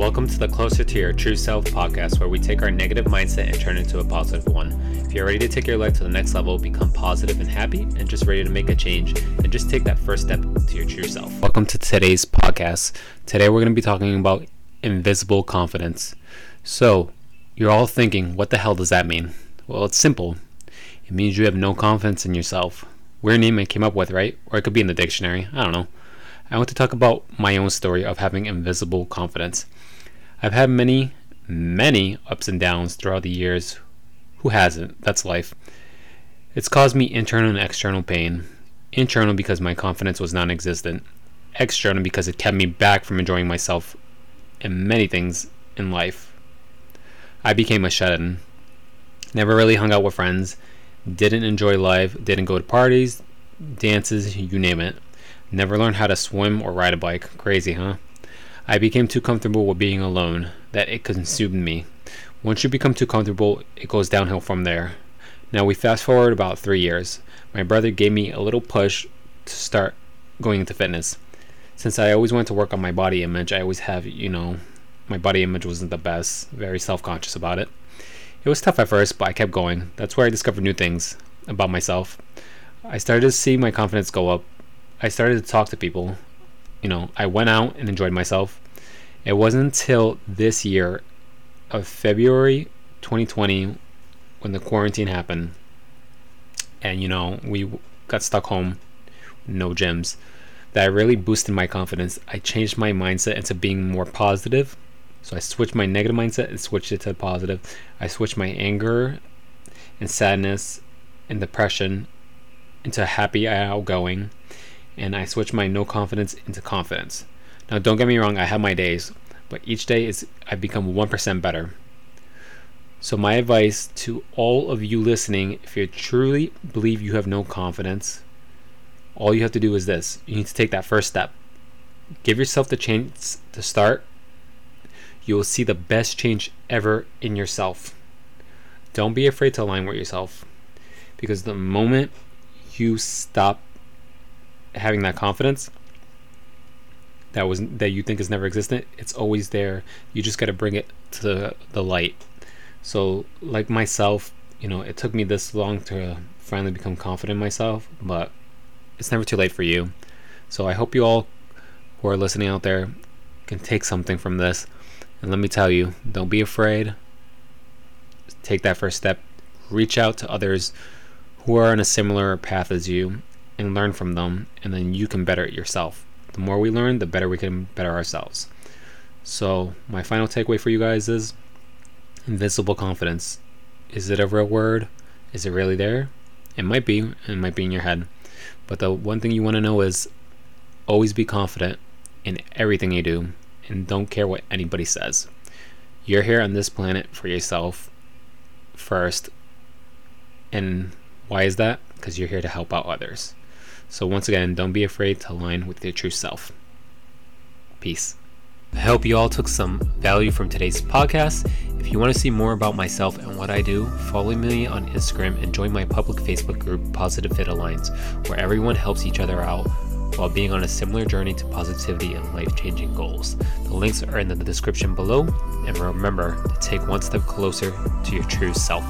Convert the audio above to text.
Welcome to the Closer to Your True Self podcast, where we take our negative mindset and turn it into a positive one. If you're ready to take your life to the next level, become positive and happy, and just ready to make a change, then just take that first step to your true self. Welcome to today's podcast. Today, we're going to be talking about invisible confidence. So, you're all thinking, what the hell does that mean? Well, it's simple. It means you have no confidence in yourself. Weird name I came up with, right? Or it could be in the dictionary. I don't know. I want to talk about my own story of having invisible confidence. I've had many, many ups and downs throughout the years. Who hasn't? That's life. It's caused me internal and external pain. Internal because my confidence was non existent, external because it kept me back from enjoying myself and many things in life. I became a shut in. Never really hung out with friends, didn't enjoy life, didn't go to parties, dances, you name it. Never learned how to swim or ride a bike. Crazy, huh? I became too comfortable with being alone that it consumed me. Once you become too comfortable, it goes downhill from there. Now we fast forward about three years. My brother gave me a little push to start going into fitness. Since I always wanted to work on my body image, I always have, you know, my body image wasn't the best, very self conscious about it. It was tough at first, but I kept going. That's where I discovered new things about myself. I started to see my confidence go up I started to talk to people. You know, I went out and enjoyed myself. It wasn't until this year of February 2020 when the quarantine happened and you know, we got stuck home, no gyms, that I really boosted my confidence. I changed my mindset into being more positive. So I switched my negative mindset and switched it to positive. I switched my anger and sadness and depression into happy, outgoing and I switch my no confidence into confidence. Now, don't get me wrong, I have my days, but each day is I've become 1% better. So, my advice to all of you listening if you truly believe you have no confidence, all you have to do is this you need to take that first step. Give yourself the chance to start. You will see the best change ever in yourself. Don't be afraid to align with yourself because the moment you stop having that confidence that was that you think is never existent it's always there. You just got to bring it to the, light. So like myself you know it took me this long to finally become confident myself but it's never too late for you. So i hope you all who are listening out there can take something from this. And let me tell you don't be afraid. Take that first step. Reach out to others who are on a similar path as you and learn from them, and then you can better it yourself. The more we learn, the better we can better ourselves. So, my final takeaway for you guys is invisible confidence. Is it a real word? Is it really there? It might be, it might be in your head. But the one thing you want to know is always be confident in everything you do and don't care what anybody says. You're here on this planet for yourself first. And why is that? Because you're here to help out others. So, once again, don't be afraid to align with your true self. Peace. I hope you all took some value from today's podcast. If you want to see more about myself and what I do, follow me on Instagram and join my public Facebook group, Positive Fit Alliance, where everyone helps each other out while being on a similar journey to positivity and life changing goals. The links are in the description below, and remember to take one step closer to your true self.